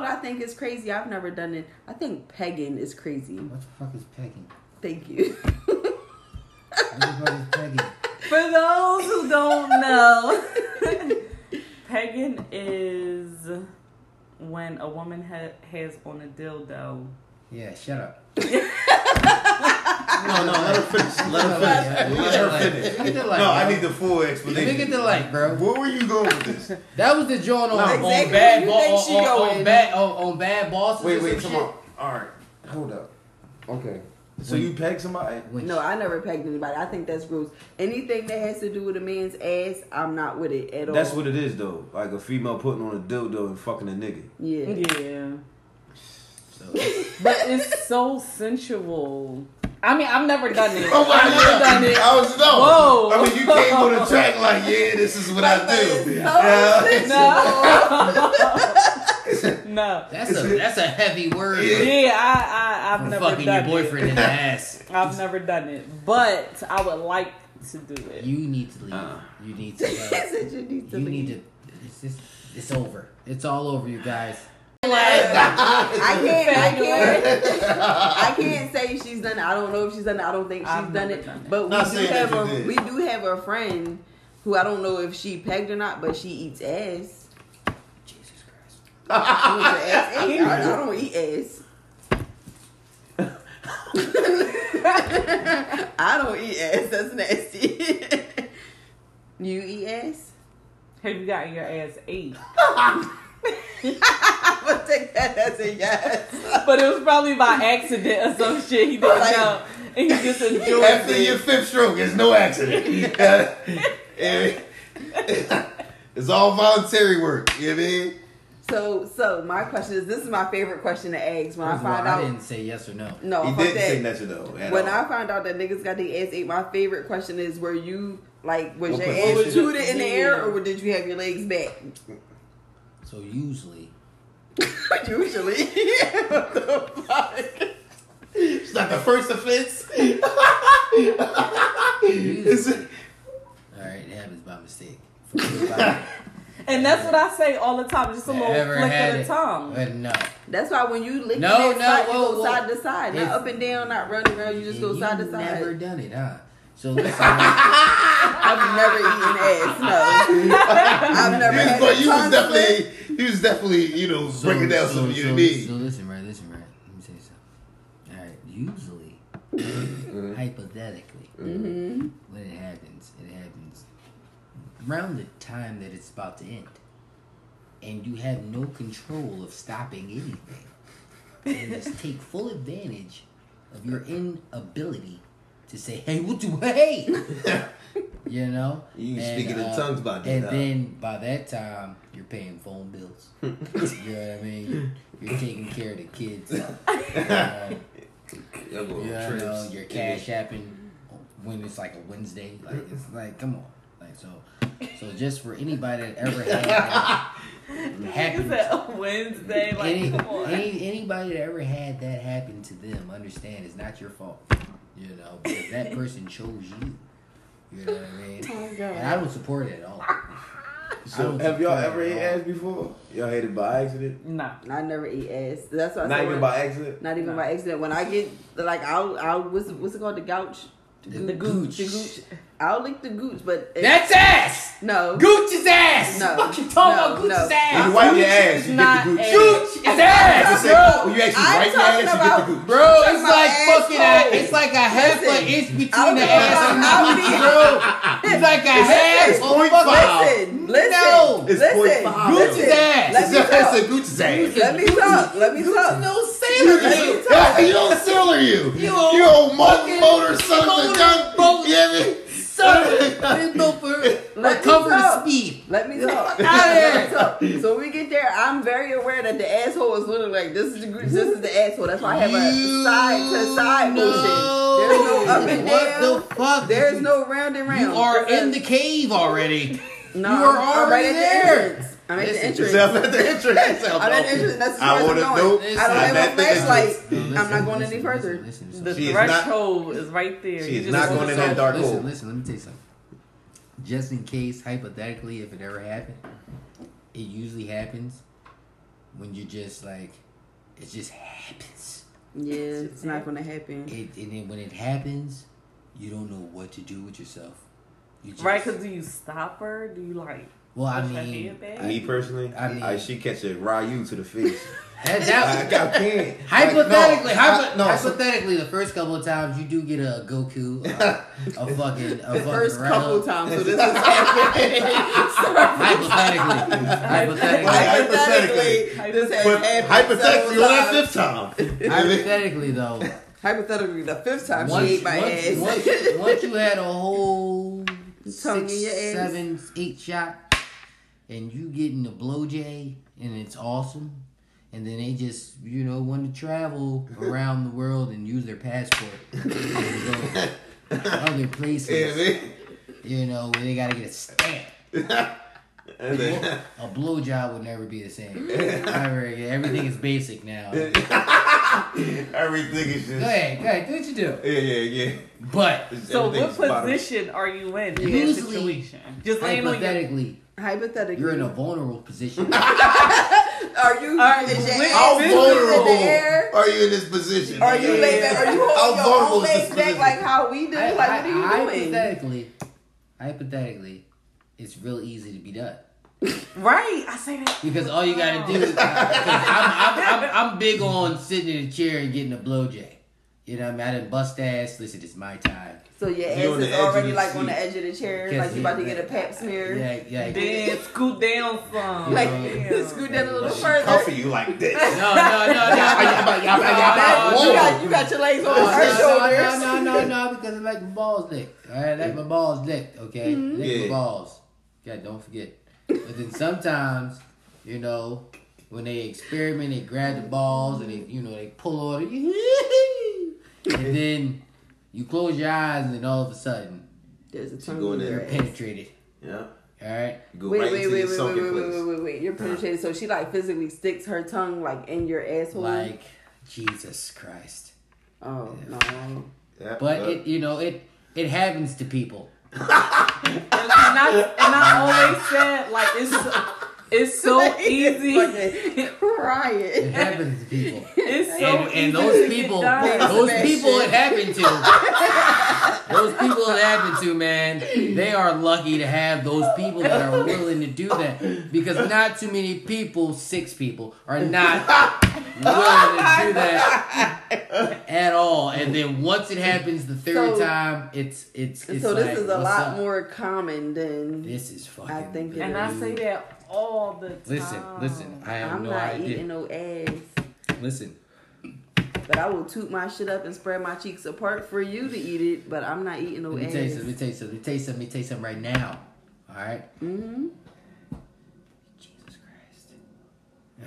what I think is crazy? I've never done it. I think pegging is crazy. What the fuck is pegging? Thank you. What the fuck is pegging? For those who don't know, pegging is when a woman ha- has on a dildo. Yeah, shut up. No, no, let her finish. Let her finish. Let her finish. Get the light, No, I need the full Let me explanation. get the light, bro. Where were you going with this? That was the joint on, Exactly on bad where you bo- think on, on, on bad on, on bad bosses. Wait, wait, come shit. on. All right, hold up. Okay. So When- you pegged somebody? When no, I never pegged anybody. I think that's gross. Anything that has to do with a man's ass, I'm not with it at all. That's what it is, though. Like a female putting on a dildo and fucking a nigga. Yeah. Yeah. So, But it's so sensual. I mean, I've never done it. Oh, I've never done it. I was no. Whoa. I mean, you came on the track like, yeah, this is what I do. Yeah. No. no. that's a that's a heavy word. Yeah. Yeah, I, I, I've For never fucking done your boyfriend it. in the ass. I've never done it, but I would like to do it. You need to leave. Uh. you need to. Uh, you need to you leave. need to. It's just. It's over. It's all over, you guys. I can't. I can't. I can't say she's done it. I don't know if she's done it. I don't think she's I've done it. done it. But we do have a did. we do have a friend who I don't know if she pegged or not, but she eats ass. Jesus Christ. I don't, eat ass. I, I don't eat ass. I don't eat ass. That's nasty. you eat ass? Have you gotten your ass ate? I'm gonna take that as a yes. But it was probably by accident or some shit. He didn't Like- know. And he just enjoyed After it. your fifth stroke, it's no accident. it's all voluntary work. You know what I mean? So, so my question is: This is my favorite question to ask when First I find all, find I didn't say yes or no. No, He didn't that. say nothing though. at When all. I found out that niggas got the ass ate, my favorite question is: Were you like was What your position? ass shooted in the air, or did you have your legs back? So usually, Usually, what the fuck? it's not the first offense. usually. all right, it happens by mistake. And that's what I say all the time. Just a little ever flick of the it. tongue. But no, That's why when you lick No, no, side, you go whoa. side to side, not It's- up and down, not running around. You just go side to side. Never done it, huh? So listen, I've never eaten ass. No, I've never had but a you was definitely, he was definitely, you know, so, breaking down so, some of so, your needs. So listen, right? Listen, right? Let me tell you something. All right, usually, hypothetically, Mm-hmm. when it happens, it happens around the time that it's about to end, and you have no control of stopping anything. And just take full advantage of your inability to say, "Hey, what do hey?" you know. You And, speaking in uh, tongues by that And time. then by that time, you're paying phone bills. you know what I mean? You're, you're taking care of the kids. You know, Y'all go on you know, your cash happen when it's like a Wednesday. Like it's like, come on. Like so, so just for anybody that ever had that Is happen, that Wednesday? Like, any, come on. any anybody that ever had that happen to them, understand it's not your fault. You know, because that person chose you. You know what I mean? Oh, And I don't support it at all. So have y'all ever it ate ass before? Y'all ate it by accident? Nah. I never eat ass. That's why I Not said even when- by accident? Not even No. by accident. When I get like I'll I'll what's what's it called the gouch. The goo- gooch. The gooch. I'll lick the gooch, but it- That's ass! no. Gooch's ass! No. Fuck you talking No, about Gooch's no. When ass? you wipe your ass, is you not get the gooch. ass. Gooch is ass! Just say, Bro, oh, you actually I'm wipe your talking ass, you about- get the gooch. Bro, it's like fucking a, it's like a half an inch between the ass fuck and how the many- gooch, bro. It's like a half it's of point fucking five. Listen, listen, No. It's listen, point five. Gooch's listen. ass. Let me It's talk. Gucci's ass. Let me talk. Let me talk. No sailor Let me dude. talk. you don't sailor you. You You old old mo- fucking motor son of a motor gun. boat. You hear me? Son, it's built for, for Let me comfort talk. speed. Let me talk. Outta here. So we get there, I'm very aware that the asshole is literally like this is the this is the asshole. That's why I have a side to side motion. There's no up and What down. the fuck? There's no round and round. You are in the cave already. No, you are I'm- I'm already right the there. Entrance. I'm at the Listen, entrance. Yourself at the entrance. I'm at the entrance. That's as I as I'm wanna going. know. I don't have I'm a flashlight. entrance. I'm not going listen, any further. Listen, listen, listen. The She is not- threshold is right there. She is just not going in to that the- dark listen, hole. listen, let me tell you something. Just in case, hypothetically, if it ever happened, it usually happens when you just like, it just happens. Yeah, it's not gonna happen. It and then when it happens, you don't know what to do with yourself. You just, Right? Because do you stop her? Do you like? Well, I mean, head? Me personally, I mean- I, she catch a Ryu to the face. that, I, that, I can't. Hypothetically, Like, no, hypo- I- no, so- hypothetically, the first couple of times you do get a Goku, uh, a fucking, a The fucking first Raido. couple times, so this is happening. Hypothetically, hypothetically, hypothetically, this has But happened hypothetically, several on that times. fifth time. I mean, hypothetically though, Hypothetically, the fifth time once, she ate my once, ass. once, once you had a whole Tongue six, in your ass. seven, eight shot, and you getting the blow J, and it's awesome. And then they just, you know, want to travel around the world and use their passport and go other places. yeah, man. You know, where they gotta get a stamp. And then, A blowjob would never be the same. Never again. Everything is basic now. Everything is just. Go ahead, go ahead, do what you do. Yeah, yeah, yeah. But So Everything's what bottom. position are you in in that Loosely, situation? Just laying on your. hypothetically, Hypothetically, you're in a vulnerable position. Are you? Are is your How ass in vulnerable the air? are you in this position? Are you Yeah. laid back? Are you How your vulnerable own is this legs back position? like how we do? I- Like, I- what are you doing? Hypothetically, hypothetically, it's real easy to be done. Right, I say that. Because all you gotta do is, I'm, I'm, I'm, I'm big on sitting in a chair and getting a blowjay. You know what I mean? I didn't bust ass. Listen, it's my time. So your You on ass the is edge already the like on the edge of the chair, like you about to get a pap smear. Yeah, yeah. Then scoot down some. Like Yeah. scoot that a little She further. comfy you like this. No, no, no, no. That- no, you no, got you got your legs on no, her no, shoulders. no, no, no, no, because I like my balls licked. All right, I like my balls licked. Okay, mm-hmm. lick my balls. God, don't forget. But then sometimes, you know, when they experiment, they grab the balls and they, you know, they pull on it, and then you close your eyes, and then all of a sudden, There's a tongue going in there. you're ass. penetrated. Yeah. All right. You go Wait, right wait, into wait, your wait, wait, wait, wait, wait, wait. You're penetrated, so she like physically sticks her tongue like in your asshole. Like Jesus Christ. oh no. Yeah, But yeah. it, you know, it it happens to people. And I, and I always said like it's it's so easy. Crying. It happens to people. It's so and, easy and those people, those people shit. it happened to, those people it happened to, man, they are lucky to have those people that are willing to do that because not too many people, six people, are not willing to do that at all. And then once it happens the third So- time, it's it's it's so like, this is a lot up? more common than This is fucking. I think it And I is. say that all the time. Listen, listen. I have I'm no not idea. eating no ass. Listen, But I will toot my shit up and spread my cheeks apart for you to eat it. But I'm not eating no let me ass. tell you something. Let me tell you something. Let me tell you something. Let me tell you something right now. All right. Mm-hmm. Jesus Christ.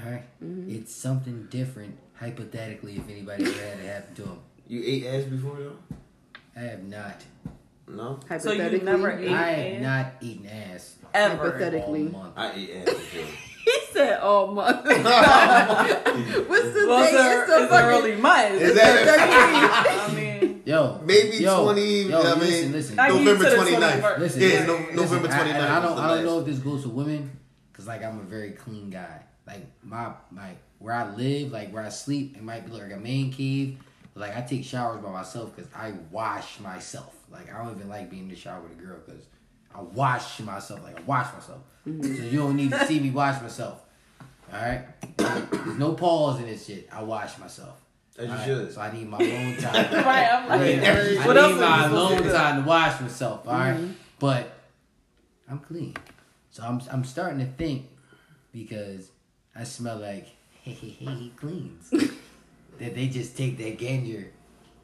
All right? Mm-hmm. It's something different, hypothetically, if anybody ever had it happen to them. You ate ass before though? I have not. No. So you Hypothetically, never ate- I ass? have not eaten ass Ever. Hypothetically. all month. I ate ass. He said all month. What's the Well, date? it's, a, It's the it's fucking early month. Is that I mean, Yo. maybe yo, twenty? Yo, I mean, listen. I- November get to the 29th. 21st. Listen, yeah, no, listen, November I- 29th. I, I don't, the I don't last. know if this goes to women, cause like I'm a very clean guy. Like my my where I live, like where I sleep, it might be like a man cave. But like I take showers by myself because I wash myself. Like I don't even like being in the shower with a girl because I wash myself. Like I wash myself. Mm-hmm. So you don't need to see me wash myself. All right. There's no pause in this shit. I wash myself. As you All right? should. So I need my alone time. right? I'm like, I what need my are you supposed alone to time to wash myself, all right? Mm-hmm. But I'm clean, so I'm I'm starting to think because I smell like hey hey hey he cleans that they just take that ganger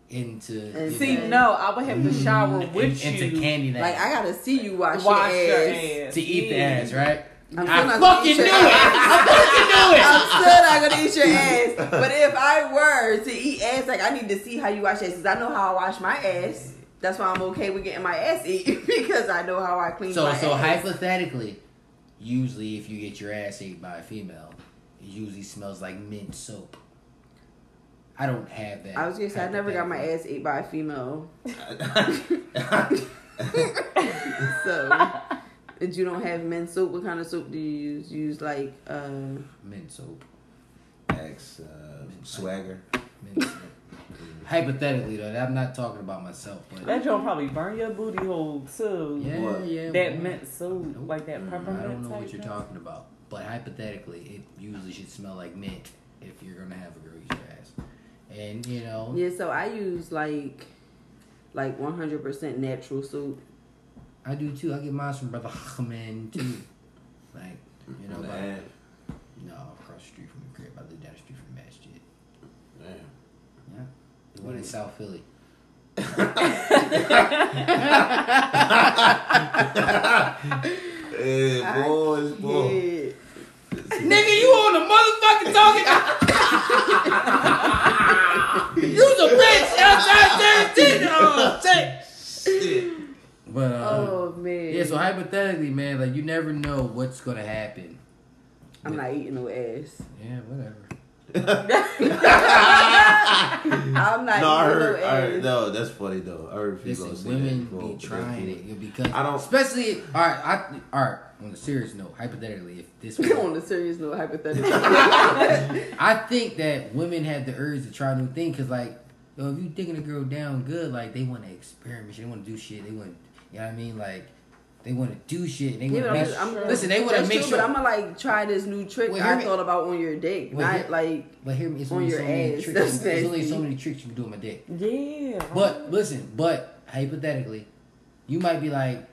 into And See, know, no, I would have to mm. shower in- with into you. candy now Like I gotta see you wash, wash your, your ass. ass to eat the ass, right? I'm still I not gonna fucking knew your it. I fucking knew it. I'm still not gonna eat your ass. But if I were to eat ass, like I need to see how you wash ass because I know how I wash my ass. That's why I'm okay with getting my ass eaten because I know how I clean So my so ass. hypothetically, usually if you get your ass ate by a female, it usually smells like mint soap. I don't have that. I was gonna say I never got my ass ate by a female. So if you don't have men's soap, what kind of soap do you use? You use like uh mint soap. X, uh, Swagger. Hypothetically though, I'm not talking about myself, but That joint probably burn your booty hole too. yeah, What? yeah. That well, mint soup, like that peppermint. I peppermint. don't know what you're talking about, but hypothetically, it usually should smell like mint if you're gonna have a girl eat your ass, and you know, Yeah, so I use like like 100% natural soap. I do too. I get mine from Brother Ahmed too. Like, you know, like, Man, no, across the street from the crib. I live down the street from Masjid. man. Yeah, the one in South Philly. Hey, boys, boys. Nigga, you on the motherfucking talking? You's a bitch outside 13. Oh, shit. But, uh, Oh man. yeah, so hypothetically, man, like, you never know what's gonna happen. I'm not eating no ass. Yeah, whatever. I'm not No, I eating heard, no I heard. No, that's funny though. I heard people Listen, say women that. Well, be trying it because I don't- especially all right. I all right. On a serious note, hypothetically, if this was, On a serious note, hypothetically. I think that women have the urge to try new things because, like, yo, if you digging a girl down good, like they want to experiment, they want to do shit, they want, you know what I mean, like they want to do shit. They Yeah, want but to I'm- make I'm- listen. They want to make true, sure. But I'm gonna like try this new trick Wait, I me- thought about on your dick. Wait, not hear- like but hear me, it's on only your so many ass. tricks. That's There's only so many tricks you can do on my dick. Yeah. But listen, but hypothetically, you might be like,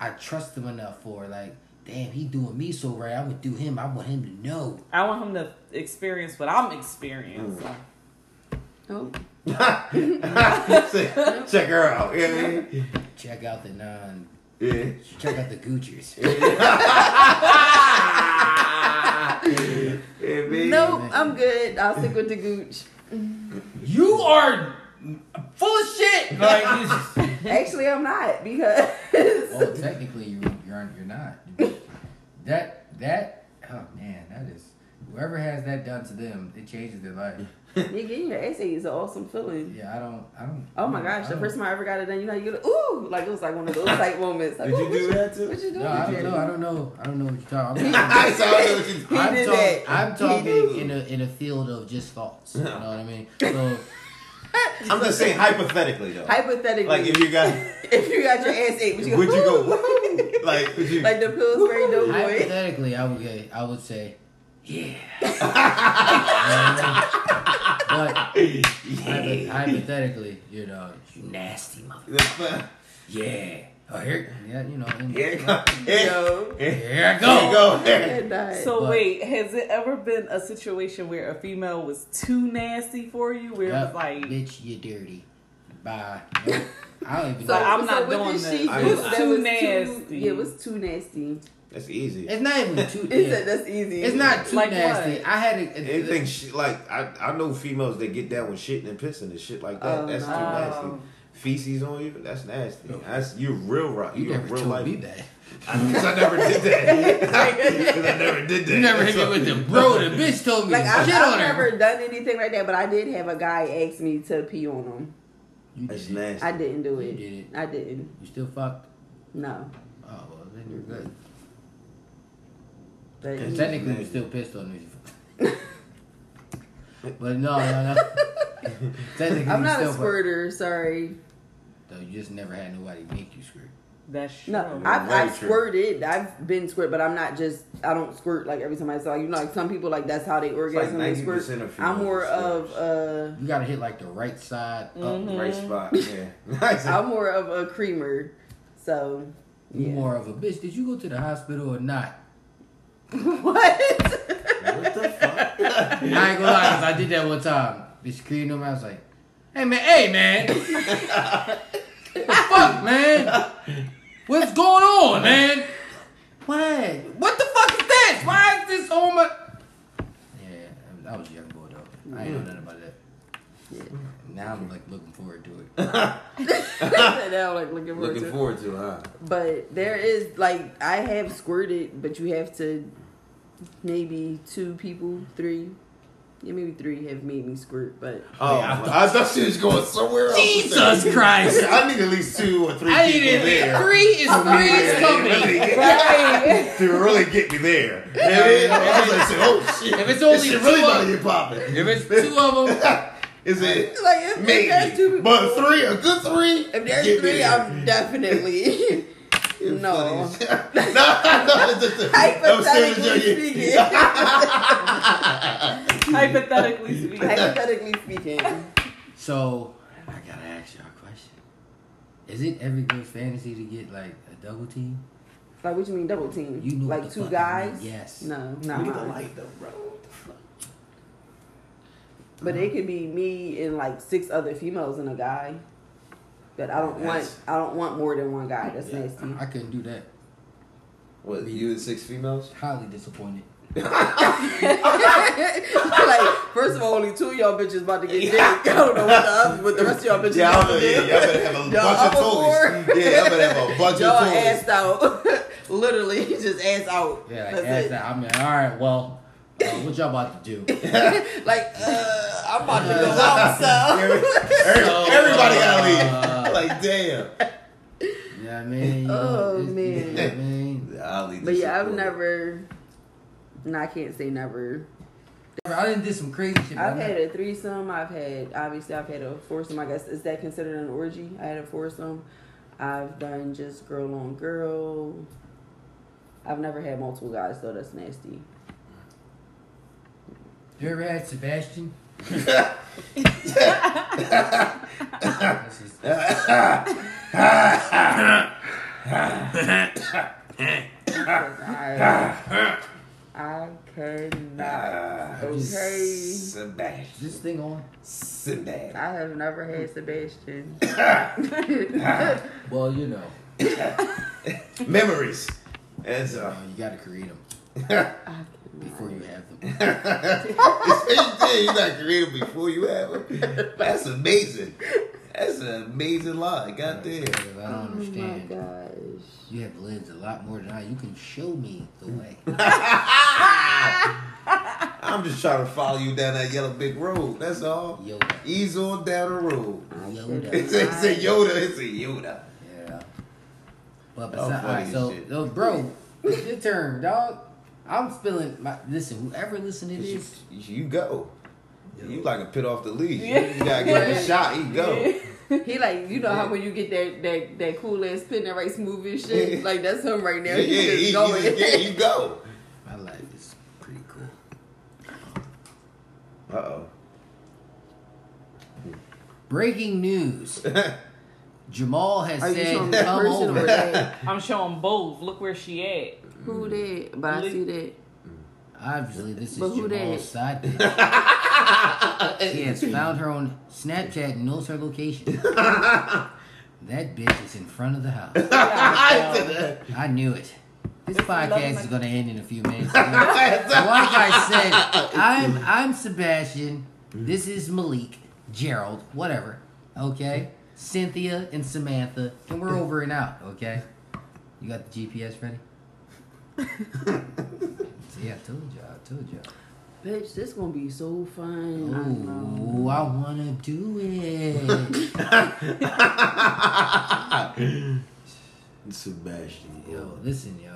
I trust him enough for like, damn, he doing me so right. I would do him. I want him to know. I want him to experience what I'm experiencing. oh, Check her out. Yeah, Check out the non. Yeah. Check out the Gucci's. yeah, baby. nope, I'm good. I'll stick with the gooch. You are full of shit. Like, Actually, I'm not because well, technically, you you're you're not. That that oh man, that is whoever has that done to them, it changes their life. you getting your ass is an awesome feeling. Yeah, I don't, I don't. Oh my gosh, the first time I ever got it done, you know, you get ooh, like it was like one of those type moments. Like, Did you do what that too? What you doing? No, I don't know. I don't know. I don't know what you're talking. I about. saw it. what you- He I'm, did talk- that. I'm talking in a in a field of just thoughts. You know what I mean? So I'm just saying hypothetically though. Hypothetically, Like if you got, if you got your ass ate, would you go? would you go? Like would you? like the Pillsbury Doughboy? hypothetically, I would get, I would say, yeah. but hypo- hypothetically, you know, you nasty mother. Yeah. Oh here, yeah, you know. and- Here it go. Here, Yo, here, Here I here you go. go. So But- wait, has it ever been a situation where a female was too nasty for you? Where it was like, bitch, you dirty. Bye. Nope. I don't even So, Like, know. I'm not so what doing did this. she I do was that too was nasty. yeah, it was too nasty. That's easy. It's not even too. He yeah. said that's easy. It's not too Like nasty. what? I had a, a, Anything shit like I, I know females that get down with shitting and pissing and shit like that. Oh, that's too nasty. Feces on you, that's nasty. That's you're real right. You You're never real told life. me that. Because I never did that. Because I never did that. You never hit me with the bro. The bitch told me Like to I've, shit I've on never her. done anything like that, but I did have a guy ask me to pee on him. You That's nasty. I didn't do You it. did it. I didn't. You still fucked. No, Oh well, then you're good. But And technically, you nasty. still pissed on me. but no, no, no. technically, I'm not still a fuck- squirter. Sorry. Though you just never had nobody make you squirt. that's true. No, I've, I've squirted. I've been squirt, but I'm not just. I don't squirt like every time I saw you. Know, like some people, like that's how they like orgasm. they 90% squirt. of I'm more of a. You gotta hit like the right side up. Mhm. Right spot. Yeah. I'm more of a creamer. So. You Yeah. more of a bitch. Did you go to the hospital or not? what? what the fuck? I ain't gonna lie, 'cause I did that one time. Bitch screamed on me. I was like, "Hey man, hey man, fuck man, what's going on, man? What? What the fuck is this? Why is this on my?" Yeah, I was a young boy though. I ain't know nothing about that. Yeah. Now I'm like looking forward to it. now, I'm like looking forward to it. Looking to. forward to, it, huh? But there is like I have squirted, but you have to maybe two people, three. Yeah, maybe three have made me squirt, but Oh, I thought she was going somewhere else. Jesus Christ! I need at least two or three I people needed there. three is three's Yeah, company. Right. to really get me there. Yeah, I was like, oh shit. If it's only this shit two really of- about to get popping. If it's two of them, Is it? like if, if there's two Maybe. people, But three, a good three. if there's get me three, there. I'm definitely You're no. funny as- no, no, it's just a- I'm serious, Hypothetically speaking. Hypothetically speaking. Hypothetically speaking. so I gotta ask y'all a question. Is it every good fantasy to get like a double team? Like what you mean double team? You know like two fuck I mean, guys? yes. No, not Leave the mine. light though, bro. What the fuck? But it could be me and like six other females and a guy. But I don't want I don't want more than one guy. That's Yeah. nasty. I couldn't do that. What, you and six females? Highly disappointed. like, first of all, only two of y'all bitches about to get dick. I don't know what the other, what the rest of y'all bitches Yeah, about I'm, to yeah, y'all better have a Y'all bunch of up for toys. Yeah, y'all better have a bunch Y'all of toys. assed out. Literally, just ass out. Yeah, like That's ask it. that. I mean, all right, well, uh, what y'all about to do? Like, uh, I'm about to go out, so. Every- So, Everybody gotta uh, leave. Like, damn. Yeah, I mean, you know, Oh, it's- man. yeah, I mean, But yeah, I've never. No, I can't say never. I didn't do some crazy shit. I've had a threesome. I've had obviously I've had a foursome. I guess is that considered an orgy? I had a foursome. I've done just girl on girl. I've never had multiple guys though. That's nasty. You ever had Sebastian? This I, I cannot. Okay. Sebastian. this thing on? Sebastian. I have never had Sebastian. Well, you know, Memories. And you, know, you gotta create them before you have them. yeah, you got creative before you have them. That's amazing. That's an amazing line. Goddamn. I don't Oh my understand. gosh. You have lived a lot more than I. You can show me the way. I'm just trying to follow you down that yellow big road. That's all. Yoda. Ease on down the road. Yoda. It's a, it's a Yoda. It's a Yoda. Yeah. But Oh, besides, funny alright, as so, so, uh, bro, it's your turn, dog. I'm spilling my. Listen, whoever listen to You, this, you go. You like a pit off the leash. Yeah. You gotta give him a shot. He go. He like you know how when you get that that that cool ass pin that right smooth and shit like that's him right now. Yeah, He yeah, he, going. he, yeah, you go. my life is pretty cool. Uh oh. Breaking news: Jamal has Are said, showing "Come over." I'm showing both. Look where she at. Who did? But I see that. Obviously, this is But who Jamal's that? side bitch. he has found her on Snapchat and knows her location. that bitch is in front of the house. I knew it. This podcast is going to end in a few minutes. like I said, I'm I'm Sebastian. Mm-hmm. This is Malik, Gerald, whatever. Okay, Cynthia and Samantha, and we're over and out. Okay, you got the GPS ready? See, I told y'all. I told y'all. Bitch, this gonna be so fun. I. Oh, I wanna do it. Sebastian. yo, listen, yo.